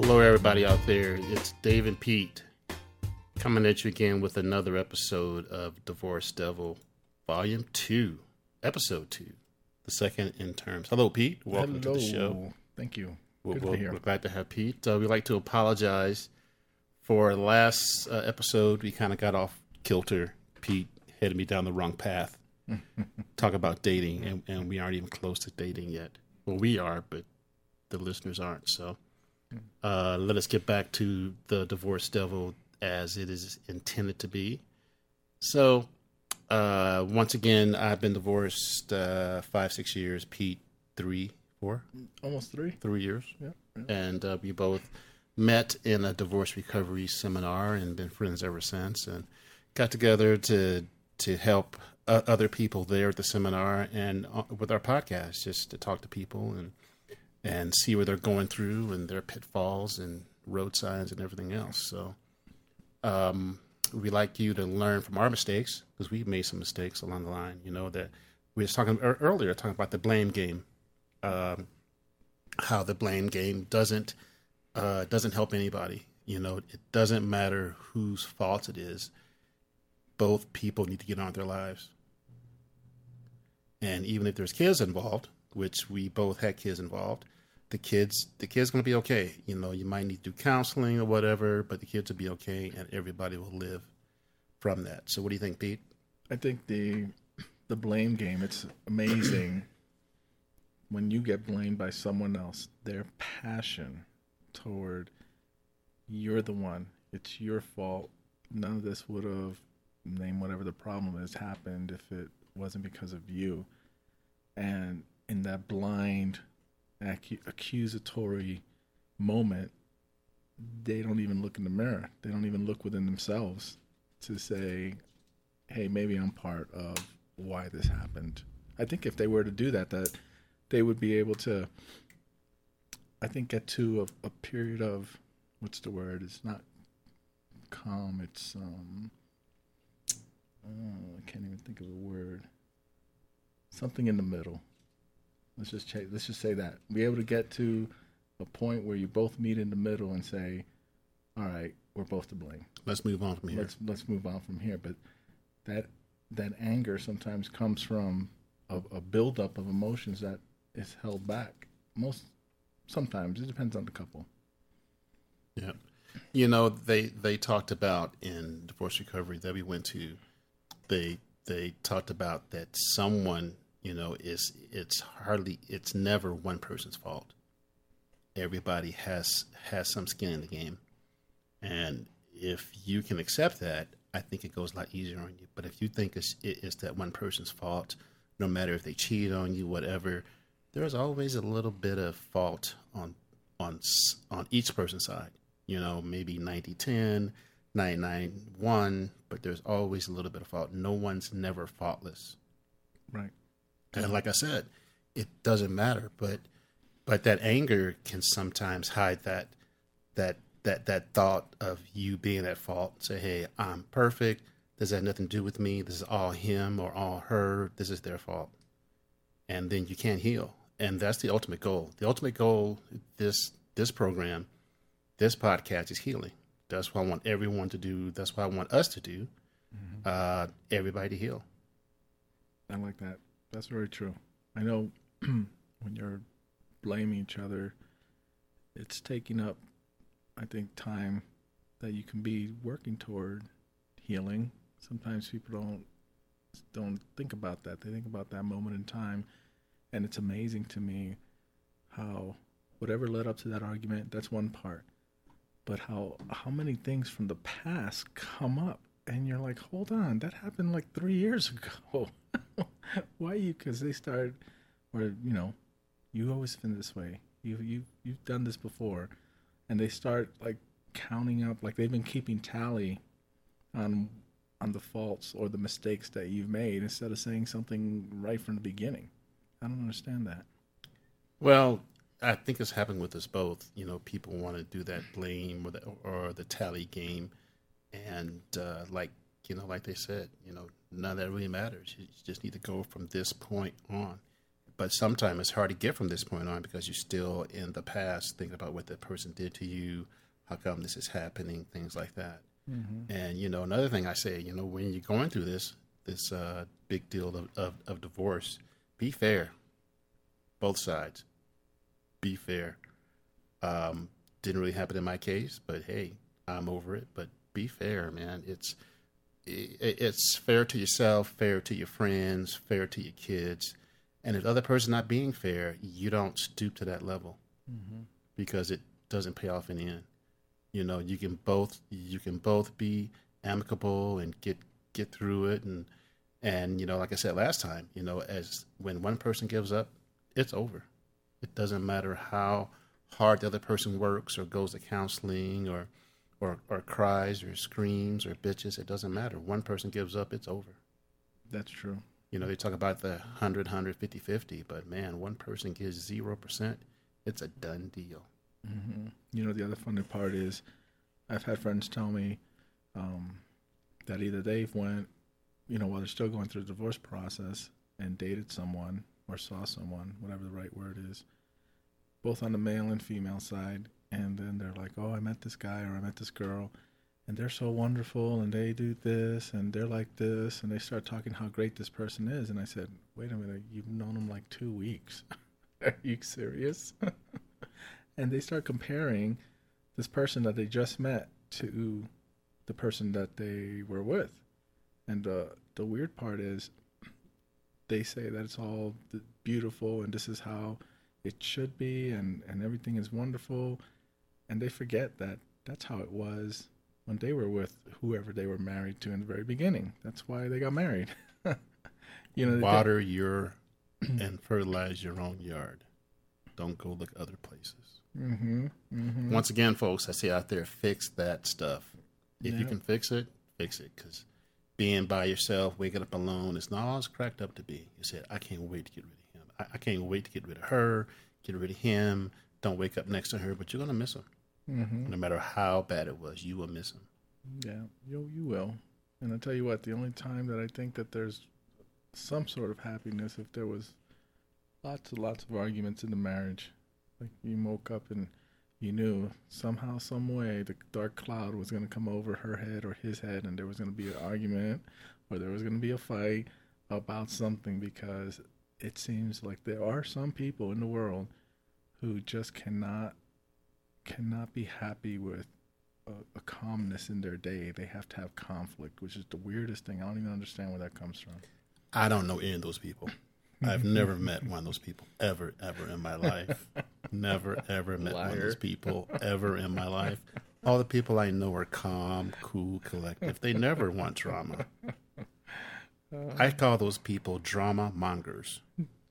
Hello, everybody out there. It's Dave and Pete coming at you again with another episode of Divorce Devil, Volume 2, Episode 2, the second in terms. Hello, Pete. Welcome Hello. to the show. Thank you. We're, Good to be here. we're glad to have Pete. Uh, we'd like to apologize for last uh, episode. We kind of got off kilter. Pete headed me down the wrong path. Talk about dating, and, and we aren't even close to dating yet. Well, we are, but the listeners aren't. So uh, let us get back to the divorce devil as it is intended to be. So, uh, once again, I've been divorced uh, five, six years. Pete, three, four, Almost three. three years Yeah. yeah. and uh, we both met in a divorce recovery seminar and been friends ever since and got together to to help uh, other people there at the seminar and uh, with our podcast just to talk to people and and see where they're going through and their pitfalls and road signs and everything else so um, we like you to learn from our mistakes because we've made some mistakes along the line you know that we was talking earlier talking about the blame game um, how the blame game doesn't uh, doesn't help anybody. You know, it doesn't matter whose fault it is. Both people need to get on with their lives. And even if there's kids involved, which we both had kids involved, the kids the kids going to be okay. You know, you might need to do counseling or whatever, but the kids will be okay, and everybody will live from that. So, what do you think, Pete? I think the the blame game. It's amazing when you get blamed by someone else. Their passion toward you're the one. It's your fault. None of this would have name whatever the problem is happened if it wasn't because of you. And in that blind accu- accusatory moment, they don't even look in the mirror. They don't even look within themselves to say, hey, maybe I'm part of why this happened. I think if they were to do that, that they would be able to, I think, get to a, a period of, what's the word? It's not calm. It's um, oh, I can't even think of a word. Something in the middle. Let's just check. Let's just say that be able to get to a point where you both meet in the middle and say, "All right, we're both to blame." Let's move on from here. let's let's move on from here. But that that anger sometimes comes from a, a buildup of emotions that is held back. Most sometimes it depends on the couple. Yeah. You know, they they talked about in divorce recovery that we went to, they they talked about that someone, you know, is it's hardly it's never one person's fault. Everybody has has some skin in the game. And if you can accept that, I think it goes a lot easier on you. But if you think it's it is that one person's fault, no matter if they cheat on you, whatever, there's always a little bit of fault on on on each person's side. You know, maybe 90-10, 99-1, but there's always a little bit of fault. No one's never faultless. Right. And like I said, it doesn't matter, but but that anger can sometimes hide that that that that thought of you being at fault. Say, hey, I'm perfect. This has nothing to do with me. This is all him or all her. This is their fault. And then you can't heal. And that's the ultimate goal. The ultimate goal this this program, this podcast is healing. That's what I want everyone to do. That's what I want us to do. Uh, everybody to heal. I like that. That's very true. I know when you're blaming each other, it's taking up, I think, time that you can be working toward healing. Sometimes people don't don't think about that. They think about that moment in time, and it's amazing to me how whatever led up to that argument. That's one part, but how how many things from the past come up, and you're like, hold on, that happened like three years ago. Why you? Because they started, or you know, you always been this way. You you you've done this before, and they start like counting up, like they've been keeping tally on on the faults or the mistakes that you've made instead of saying something right from the beginning. I don't understand that. Well, I think it's happened with us both. You know, people want to do that blame or the, or the tally game, and uh, like you know, like they said, you know, none of that really matters. You just need to go from this point on. but sometimes it's hard to get from this point on because you're still in the past, thinking about what that person did to you, how come this is happening, things like that. Mm-hmm. And you know, another thing I say, you know, when you're going through this this uh, big deal of, of, of divorce, be fair. Both sides, be fair. Um, didn't really happen in my case, but hey, I'm over it. But be fair, man. It's it's fair to yourself, fair to your friends, fair to your kids. And if the other person not being fair, you don't stoop to that level mm-hmm. because it doesn't pay off in the end. You know, you can both you can both be amicable and get get through it and and you know, like I said last time, you know, as when one person gives up, it's over. It doesn't matter how hard the other person works or goes to counseling or or, or cries or screams or bitches. It doesn't matter. One person gives up, it's over. That's true. You know, they talk about the 100, 100, 50, 50, but man, one person gives 0%, it's a done deal. Mm-hmm. You know, the other funny part is I've had friends tell me um, that either they've went, you know, while they're still going through the divorce process and dated someone or saw someone, whatever the right word is, both on the male and female side, and then they're like, "Oh, I met this guy or I met this girl, and they're so wonderful, and they do this, and they're like this," and they start talking how great this person is, and I said, "Wait a minute, you've known them like two weeks. Are you serious?" and they start comparing this person that they just met to the person that they were with, and uh, the weird part is, they say that it's all beautiful and this is how it should be and, and everything is wonderful and they forget that that's how it was when they were with whoever they were married to in the very beginning. That's why they got married. you know, water your and fertilize your own yard. Don't go look other places. Mm-hmm, mm-hmm. Once again, folks, I say out there, fix that stuff. If yep. you can fix it, fix it. Because being by yourself, waking up alone, it's not all it's cracked up to be. You said, I can't wait to get rid of him. I, I can't wait to get rid of her, get rid of him. Don't wake up next to her, but you're going to miss him. Mm-hmm. No matter how bad it was, you will miss him. Yeah, you you will. And I tell you what, the only time that I think that there's some sort of happiness if there was lots and lots of arguments in the marriage. Like you woke up and you knew somehow, some way, the dark cloud was going to come over her head or his head, and there was going to be an argument or there was going to be a fight about something because it seems like there are some people in the world who just cannot cannot be happy with a, a, calmness in their day. They have to have conflict, which is the weirdest thing. I don't even understand where that comes from. I don't know any of those people. I've never met one of those people ever, ever in my life. never, ever met Liar. one of those people ever in my life. All the people I know are calm, cool, collective. They never want drama. I call those people drama mongers.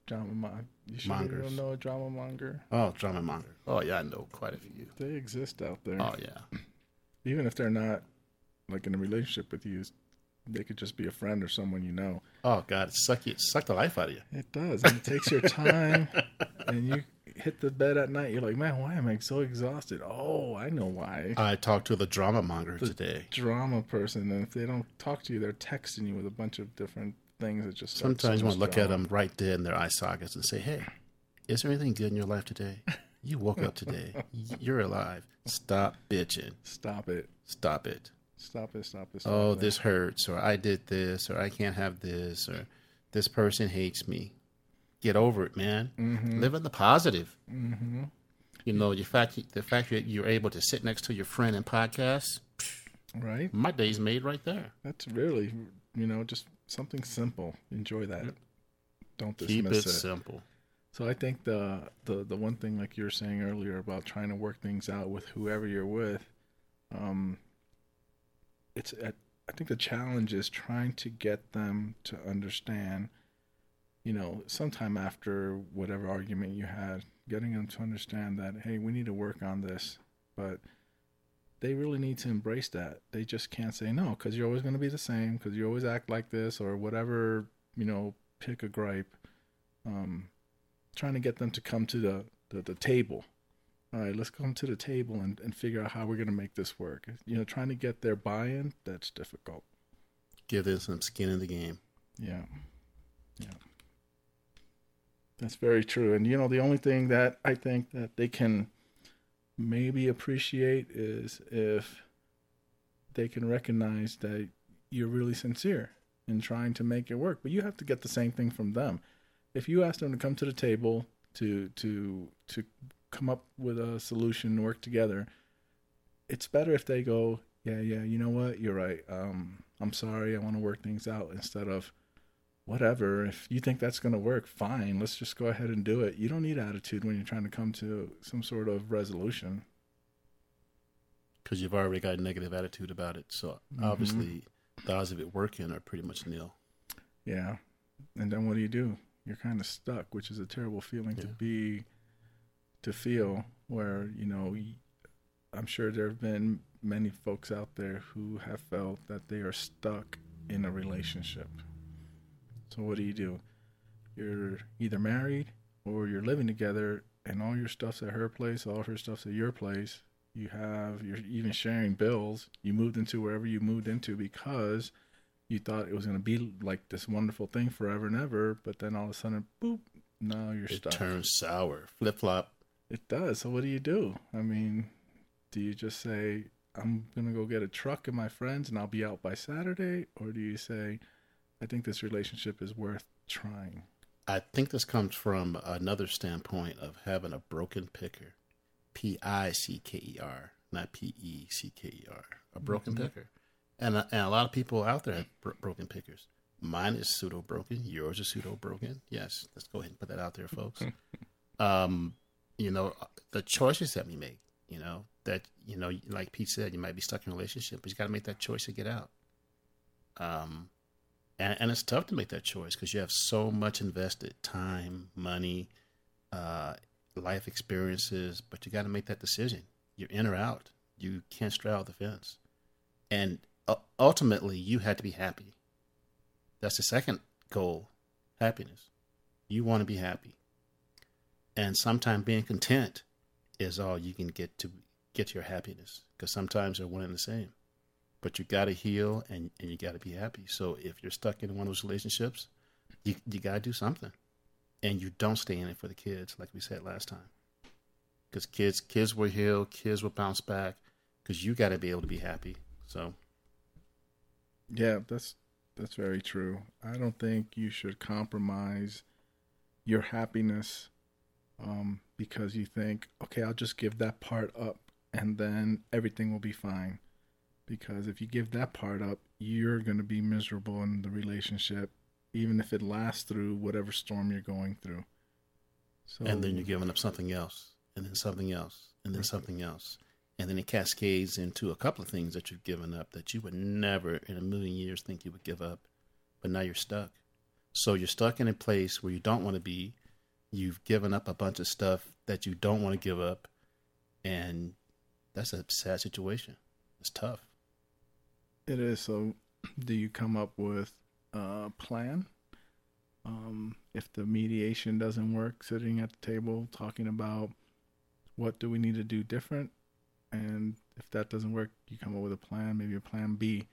Drama monger. You sure Mongers. you don't know a drama monger? Oh, drama monger. Oh yeah, I know quite a few. They exist out there. Oh yeah. Even if they're not like in a relationship with you, they could just be a friend or someone you know. Oh God, suck you, suck the life out of you. It does. And it takes your time, and you hit the bed at night. You're like, man, why am I so exhausted? Oh, I know why. I talked to the drama monger today. Drama person, and if they don't talk to you, they're texting you with a bunch of different things that just sometimes you want to look at them right there in their eye sockets and say, "Hey, is there anything good in your life today? You woke up today. You're alive. Stop bitching. Stop it. Stop it. Stop it. Stop it. Stop oh, it. this hurts, or I did this, or I can't have this, or this person hates me. Get over it, man. Mm-hmm. Live in the positive. Mm-hmm. You know, the fact the fact that you're able to sit next to your friend and podcast, right? My day's made right there. That's really, you know, just something simple. Enjoy that. Don't dismiss Keep it, it simple. So I think the, the the one thing like you were saying earlier about trying to work things out with whoever you're with, um, it's I think the challenge is trying to get them to understand. You know, sometime after whatever argument you had, getting them to understand that hey, we need to work on this, but they really need to embrace that. They just can't say no because you're always going to be the same because you always act like this or whatever, you know, pick a gripe. Um, trying to get them to come to the, the, the table. All right, let's come to the table and, and figure out how we're going to make this work. You know, trying to get their buy in, that's difficult. Give them some skin in the game. Yeah. Yeah. That's very true. And you know, the only thing that I think that they can maybe appreciate is if they can recognize that you're really sincere in trying to make it work. But you have to get the same thing from them. If you ask them to come to the table to to to come up with a solution, and work together, it's better if they go, yeah, yeah, you know what, you're right. Um, I'm sorry, I want to work things out instead of whatever. If you think that's going to work, fine. Let's just go ahead and do it. You don't need attitude when you're trying to come to some sort of resolution. Because you've already got a negative attitude about it. So Mhm. obviously, the odds of it working are pretty much nil. Yeah. And then what do you do? You're kind of stuck, which is a terrible feeling to be, to feel where, you know, I'm sure there have been many folks out there who have felt that they are stuck in a relationship. So what do you do? You're either married or you're living together and all your stuff's at her place, all her stuff's at your place. You have, you're even sharing bills. You moved into wherever you moved into because you thought it was going to be like this wonderful thing forever and ever, but then all of a sudden, boop, now you're It stuck. turns sour, flip flop. It does. So what do you do? I mean, do you just say I'm gonna go get a truck and my friends and I'll be out by Saturday, or do you say I think this relationship is worth trying? I think this comes from another standpoint of having a broken picker, P I C K E R, not P E C K E R, a broken Mhm. picker, and a, and a lot of people out there have bro- broken pickers. Mine is pseudo broken. Yours is pseudo broken. Yes, let's go ahead and put that out there, folks. um, you know, the choices that we make. You know that you know, like Pete said, you might be stuck in a relationship, but you got to make that choice to get out. Um, and, and it's tough to make that choice because you have so much invested time, money, uh, life experiences, but you got to make that decision. You're in or out. You can't straddle the fence, and uh, ultimately, you had to be happy. That's the second goal: happiness. You want to be happy, and sometimes being content is all you can get to get your happiness because sometimes they're one and the same but you got to heal and, and you got to be happy. So if you're stuck in one of those relationships, you you got to do something, and you don't stay in it for the kids, like we said last time, because kids kids will heal, kids will bounce back, because you got to be able to be happy. So Yeah, that's that's very true. I don't think you should compromise your happiness um, because you think, okay, I'll just give that part up and then everything will be fine. Because if you give that part up, you're going to be miserable in the relationship, even if it lasts through whatever storm you're going through. So, and then you're giving up something else, and then something else, and then something else, and then it cascades into a couple of things that you've given up that you would never in a million years think you would give up, but now you're stuck. So you're stuck in a place where you don't want to be. You've given up a bunch of stuff that you don't want to give up, and that's a sad situation. It's tough. It is. So, do you come up with a plan? Um, if the mediation doesn't work, sitting at the table talking about what do we need to do different, and if that doesn't work, you come up with a plan. Maybe a plan B.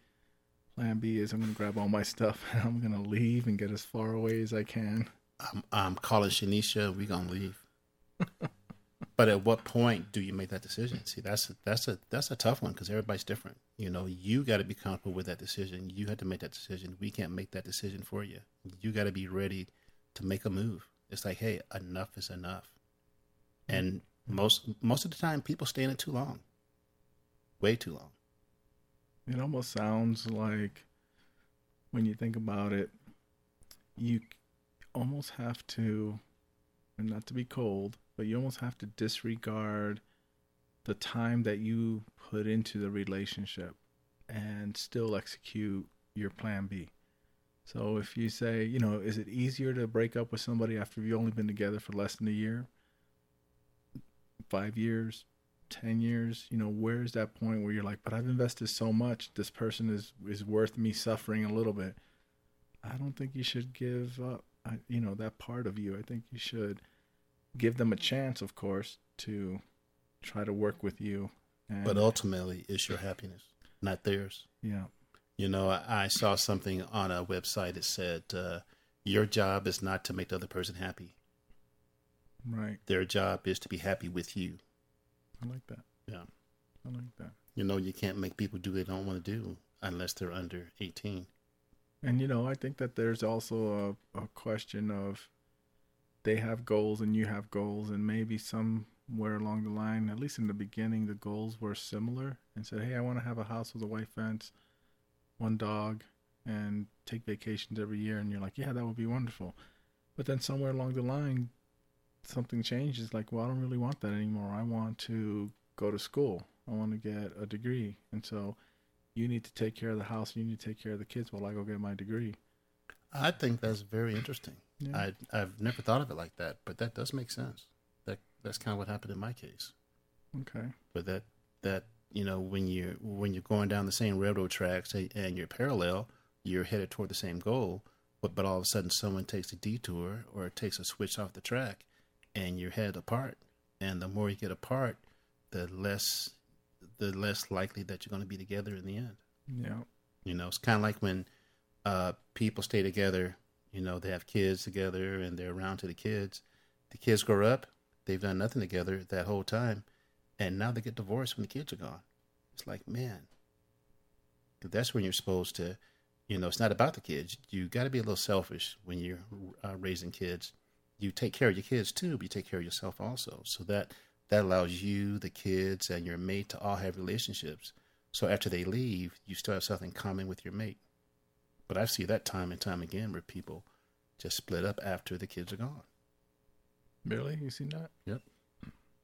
Plan B is I'm going to grab all my stuff and I'm going to leave and get as far away as I can. I'm, I'm calling Shanisha. We gonna leave. but at what point do you make that decision? See, that's a, that's a that's a tough one because everybody's different. You know, you got to be comfortable with that decision. You had to make that decision. We can't make that decision for you. You got to be ready to make a move. It's like, hey, enough is enough. And most most of the time, people stay in it too long, way too long. It almost sounds like, when you think about it, you almost have to, and not to be cold, but you almost have to disregard the time that you put into the relationship and still execute your plan B. So if you say, you know, is it easier to break up with somebody after you've only been together for less than a year? Five years, 10 years you know where's that point where you're like but i've invested so much this person is is worth me suffering a little bit i don't think you should give up you know that part of you i think you should give them a chance of course to try to work with you and, But ultimately, it's your happiness, not theirs. yeah You know, I, I saw something on a website that said, uh, "Your job is not to make the other person happy. Right. Their job is to be happy with you. I like that. Yeah. I like that. You know, you can't make people do what they don't want to do unless they're under 18. And you know, I think that there's also a, a question of they have goals and you have goals, and maybe somewhere along the line, at least in the beginning, the goals were similar and said, Hey, I want to have a house with a white fence, one dog, and take vacations every year. And you're like, Yeah, that would be wonderful. But then somewhere along the line, something changes like, Well, I don't really want that anymore. I want to go to school, I want to get a degree. And so, you need to take care of the house, and you need to take care of the kids while I go get my degree. I think that's very interesting. Yeah. I I've never thought of it like that, but that does make sense. That that's kind of what happened in my case. Okay. But that that you know when you when you're going down the same railroad tracks and and you're parallel, you're headed toward the same goal. But but all of a sudden, someone takes a detour or takes a switch off the track, and you're headed apart. And the more you get apart, the less the less likely that you're going to be together in the end. Yeah. You know, it's kind of like when uh, people stay together. You know, they have kids together and they're around to the kids. The kids grow up, they've done nothing together that whole time, and now they get divorced when the kids are gone. It's like, man, that's when you're supposed to, you know, it's not about the kids. You got to be a little selfish when you're uh, raising kids. You take care of your kids too, but you take care of yourself also. So that that allows you, the kids, and your mate to all have relationships. So after they leave, you still have something common with your mate. But I see that time and time again where people just split up after the kids are gone. Really? You seen that? Yep.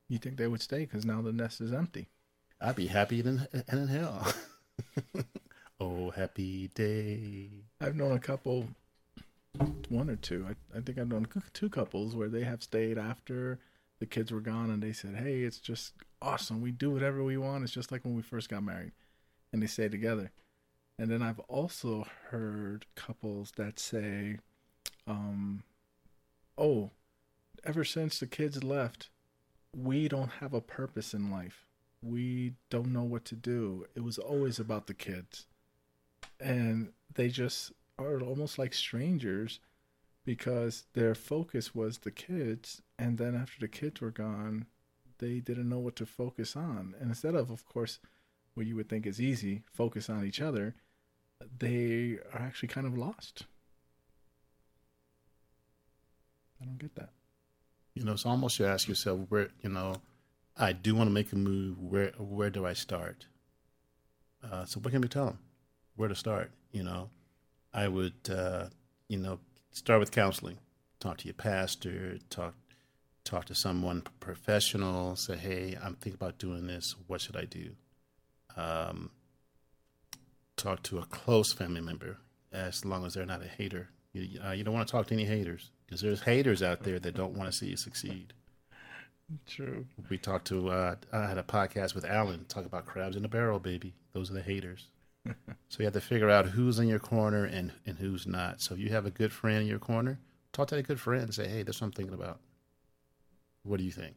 You think they would stay because now the nest is empty? I'd be happy and in, in hell. oh, happy day. I've known a couple, one or two. I, I think I've known two couples where they have stayed after the kids were gone and they said, hey, it's just awesome. We do whatever we want. It's just like when we first got married. And they stay together. And then I've also heard couples that say, um, oh, ever since the kids left, we don't have a purpose in life. We don't know what to do. It was always about the kids. And they just are almost like strangers because their focus was the kids. And then after the kids were gone, they didn't know what to focus on. And instead of, of course, what you would think is easy, focus on each other, they are actually kind of lost. I don't get that. You know, it's almost you ask yourself where you know, I do want to make a move. Where where do I start? Uh, so what can we tell them? Where to start? You know, I would uh, you know start with counseling. Talk to your pastor. Talk talk to someone professional. Say, hey, I'm thinking about doing this. What should I do? Um, talk to a close family member, as long as they're not a hater. You, uh, you don't want to talk to any haters because there's haters out there that don't want to see you succeed. True. We talked to, uh, I had a podcast with Alan talk about crabs in a barrel, baby. Those are the haters. so you have to figure out who's in your corner and, and who's not. So if you have a good friend in your corner, talk to that good friend and say, hey, that's what I'm thinking about. What do you think?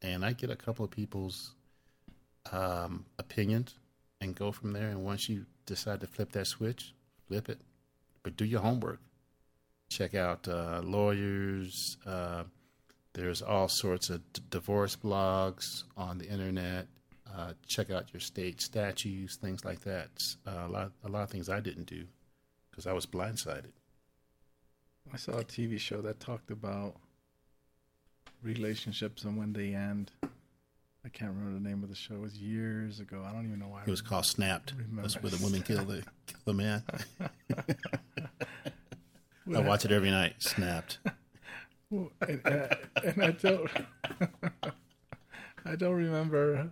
And I get a couple of people's um, opinions and go from there. And once you decide to flip that switch, flip it. But do your homework. Check out uh, lawyers. Uh, there's all sorts of d- divorce blogs on the internet. Uh, check out your state statutes, things like that. Uh, a lot, a lot of things I didn't do because I was blindsided. I saw a TV show that talked about relationships and when they end. I can't remember the name of the show. It was years ago. I don't even know why. It was called Snapped. That's where the women kill the kill the man. I watch it every night. Snapped. and, and, and I don't, I don't remember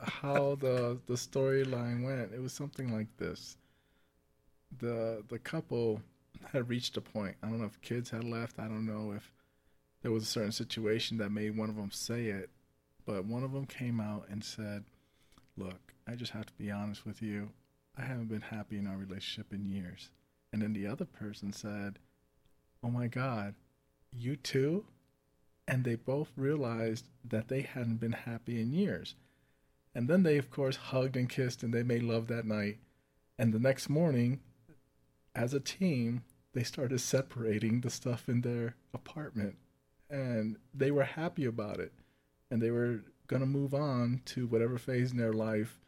how the the storyline went. It was something like this: the the couple had reached a point. I don't know if kids had left. I don't know if there was a certain situation that made one of them say it, but one of them came out and said, "Look, I just have to be honest with you. I haven't been happy in our relationship in years." And then the other person said, "Oh my God." you too? And they both realized that they hadn't been happy in years. And then they, of course, hugged and kissed and they made love that night. And the next morning, as a team, they started separating the stuff in their apartment. and they were happy about it, and they were gonna move on to whatever phase in their life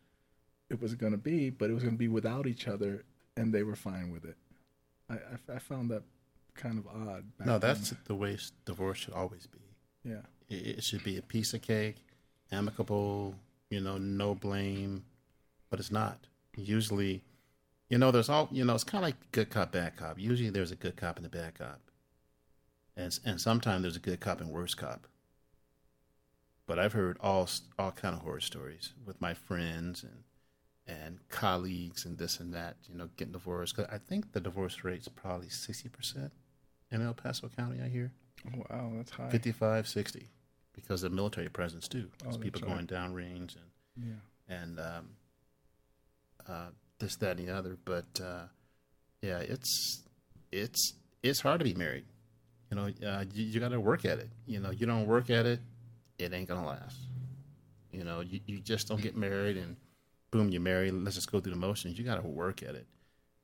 it was gonna be, but it was gonna be without each other, and they were fine with it. I I, I found that kind of odd. No, then. that's the way divorce should always be. yeah. It, it should be a piece of cake, amicable, you know, no blame, but it's not. Usually, you know, there's all, you know, it's kind of like good cop, bad cop. Usually there's a good cop and a bad cop. And, and sometimes there's a good cop and worse cop. But I've heard all all kind of horror stories with my friends and and colleagues and this and that, you know, getting divorced. 'Cause I think the divorce rate's probably 60% in El Paso County, I hear. Wow, that's high. 55, 60, because of military presence too. There's Oh, people right. going down range and Yeah. and um, uh, this, that, and the other. But uh, yeah, it's it's it's hard to be married. You know, uh, you, you got to work at it. You know, you don't work at it, it ain't gonna last. You know, you, you just don't get married and boom, you're married. Let's just go through the motions. You got to work at it.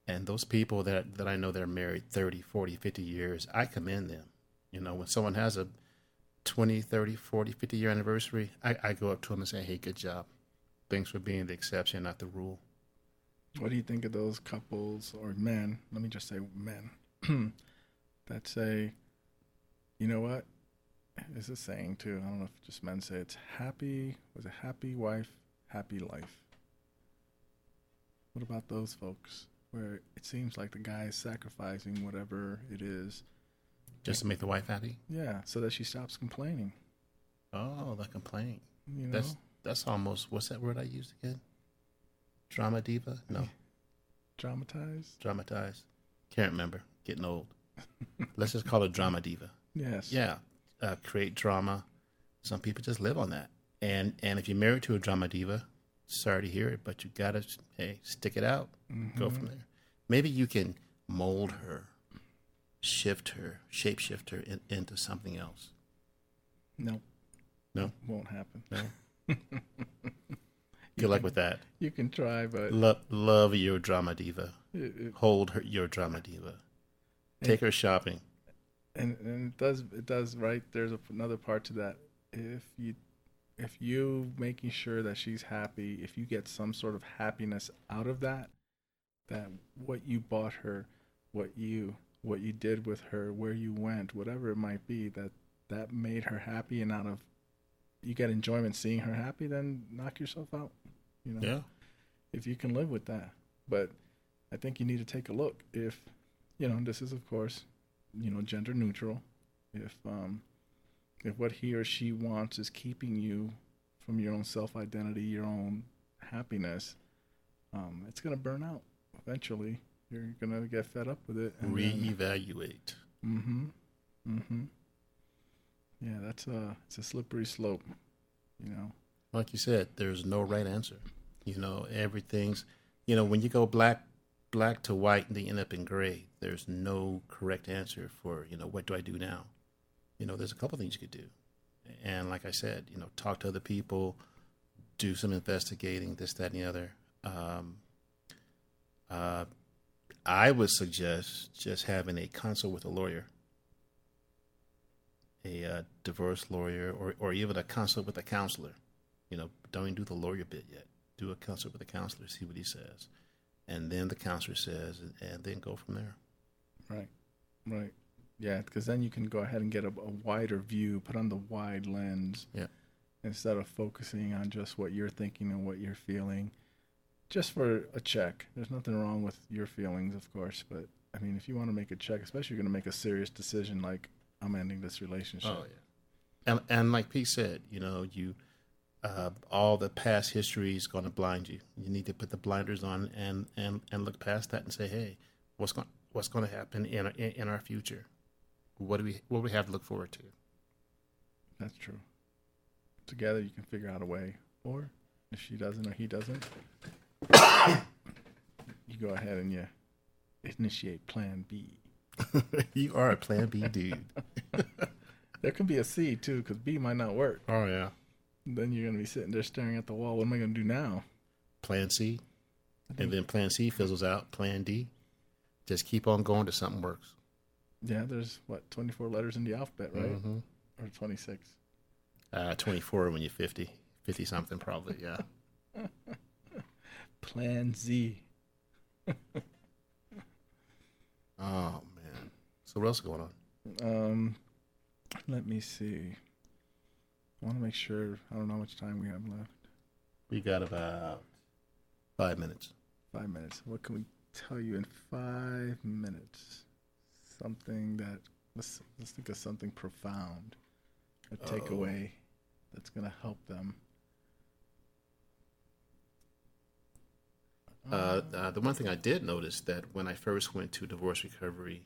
And those people that that I know that are married 30, 40, 50 years, I commend them. You know, when someone has a 20, 30, 40, 50 year anniversary, I, I go up to them and say, hey, good job. Thanks for being the exception, not the rule. What do you think of those couples or men? Let me just say men that say, you know what? It's a saying too. I don't know if just men say it's happy. Was a happy wife, happy life. What about those folks where it seems like the guy is sacrificing whatever it is, Just to make the wife happy? yeah, so that she stops complaining. Oh, the complaint. You know, That's that's almost, what's that word I used again? Drama diva? No, dramatized. dramatized. Can't remember. Getting old. Let's just call it drama diva. Yes. Yeah, uh, create drama. Some people just live on that. And and if you're married to a drama diva, sorry to hear it, but you gotta hey stick it out, go from there. Maybe you can mold her, shift her, shape shift her in, into something else. No. No? Won't happen. No. Good luck with that. You can try, but Lo- love your drama diva. it, it, Hold her your drama diva. Take her shopping. And and it does it does right there's a, another part to that if you if you making sure that she's happy if you get some sort of happiness out of that that what you bought her what you what you did with her where you went whatever it might be that that made her happy and out of you get enjoyment seeing her happy then knock yourself out you know Yeah. if you can live with that. But I think you need to take a look if, you know, this is of course, you know, gender neutral. If um, if what he or she wants is keeping you from your own self identity, your own happiness, um, it's gonna burn out eventually. You're gonna get fed up with it. and then- Reevaluate. Mm-hmm. Mm-hmm. Yeah, that's a it's a slippery slope. You know. like you said, there's no right answer. You know, everything's, you know, when you go black, black to white, and they end up in gray. There's no correct answer for, you know, what do I do now? You know, there's a couple things you could do, and like I said, you know, talk to other people, do some investigating, this, that, and the other. Um, uh, I would suggest just having a consult with a lawyer, a uh, divorce lawyer, or or even a consult with a counselor you know, don't even do the lawyer bit yet. Do a consult with a counselor, see what he says, and then the counselor says, and, then go from there. Right, right. Yeah, because then you can go ahead and get a, a wider view, put on the wide lens. Yeah. Instead of focusing on just what you're thinking and what you're feeling, just for a check. There's nothing wrong with your feelings, of course, but I mean, if you want to make a check, especially you're going to make a serious decision like I'm ending this relationship. Oh yeah, and and like Pete said, you know, you uh, all the past history is going to blind you. You need to put the blinders on and and and look past that and say, hey, what's going what's going to happen in our, in, our future? What do we what do we have to look forward to? That's true. Together, you can figure out a way. Or if she doesn't or he doesn't, you go ahead and you initiate Plan B. you are a Plan B dude. There could be a C too, because B might not work. Oh yeah. Then you're gonna be sitting there staring at the wall. What am I gonna do now? Plan C, and then Plan C fizzles out. Plan D, just keep on going till something works. Yeah, there's what 24 letters in the alphabet, right? Mhm. or 26? Uh, 24 when you're 50, 50 something probably. Yeah. Plan Z. Oh man. So what else is going on? Um, let me see. I want to make sure. I don't know how much time we have left. We got about five minutes. Five minutes. What can we tell you in five minutes? Something that let's let's think of something profound, a Oh. takeaway that's gonna help them. Uh, uh, the one thing I did notice that when I first went to divorce recovery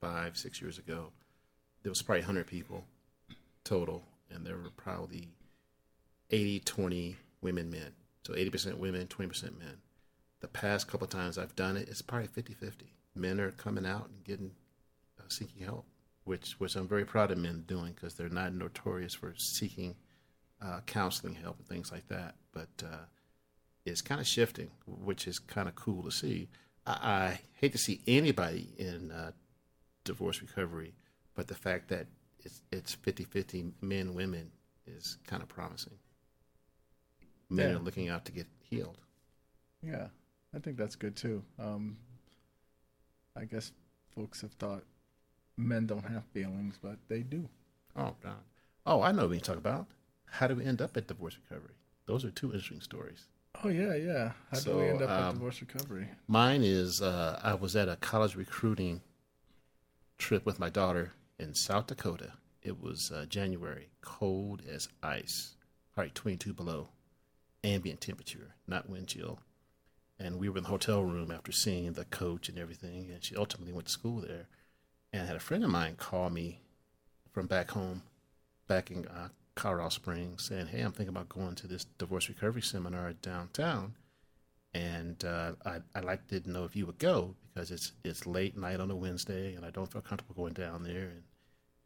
five, six years ago, there was probably 100 people total, and there were probably 80, 20 women, men. So 80% women, 20% men. The past couple times I've done it, it's probably 50 50. Men are coming out and getting uh, seeking help, which, which I'm very proud of men doing because they're not notorious for seeking uh, counseling help and things like that. But uh, is kind of shifting, which is kind of cool to see. I, I hate to see anybody in uh, divorce recovery, but the fact that it's it's 50-50 men women is kind of promising. Men Yeah. are looking out to get healed. Yeah, I think that's good too. Um, I guess folks have thought men don't have feelings, but they do. Oh God! Oh, I know what you talk about. How do we end up at divorce recovery? Those are two interesting stories. Oh yeah, yeah. How do we end up at um, divorce recovery? Mine is uh, I was at a college recruiting trip with my daughter in South Dakota. It was uh, January, cold as ice, probably 22 below, ambient temperature, not wind chill. And we were in the hotel room after seeing the coach and everything. And she ultimately went to school there. And I had a friend of mine call me from back home, back in uh, Colorado Springs, saying, Hey, I'm thinking about going to this divorce recovery seminar downtown and uh, I I like to know if you would go because it's it's late night on a Wednesday, and I don't feel comfortable going down there,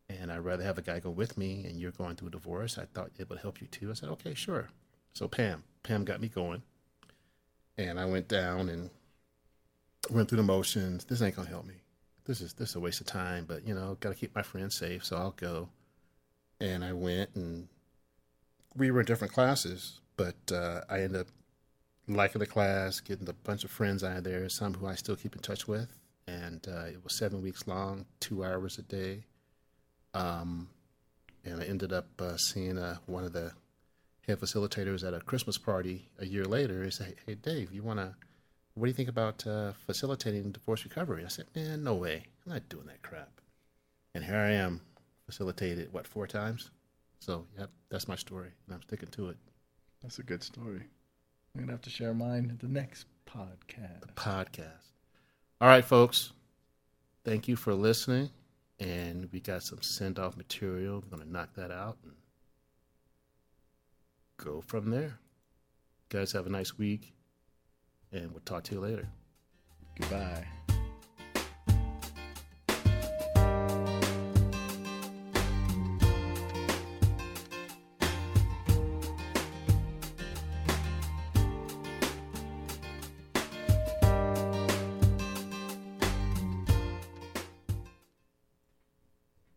and and I'd rather have a guy go with me. And you're going through a divorce. I thought it would help you too. I said, okay, sure. So Pam, Pam got me going, and I went down and went through the motions. This ain't gonna help me. This is this is a waste of time. But you know, got to keep my friends safe, so I'll go. And I went, and we were in different classes, but uh, I ended up liking the class, getting a bunch of friends out of there, some who I still keep in touch with. And uh, it was seven weeks long, two hours a day. Um, and I ended up uh, seeing uh, one of the head facilitators at a Christmas party a year later. He said, Hey, Dave, you want to, what do you think about uh, facilitating divorce recovery? I said, Man, no way. I'm not doing that crap. And here I am, facilitated, what, four times? So, yep, that's my story, and I'm sticking to it. That's a good story. I'm gonna have to share mine in the next podcast. The podcast. All right, folks. Thank you for listening. And we got some send off material. We're going to knock that out and go from there. guys, have a nice week. And we'll talk to you later. Goodbye.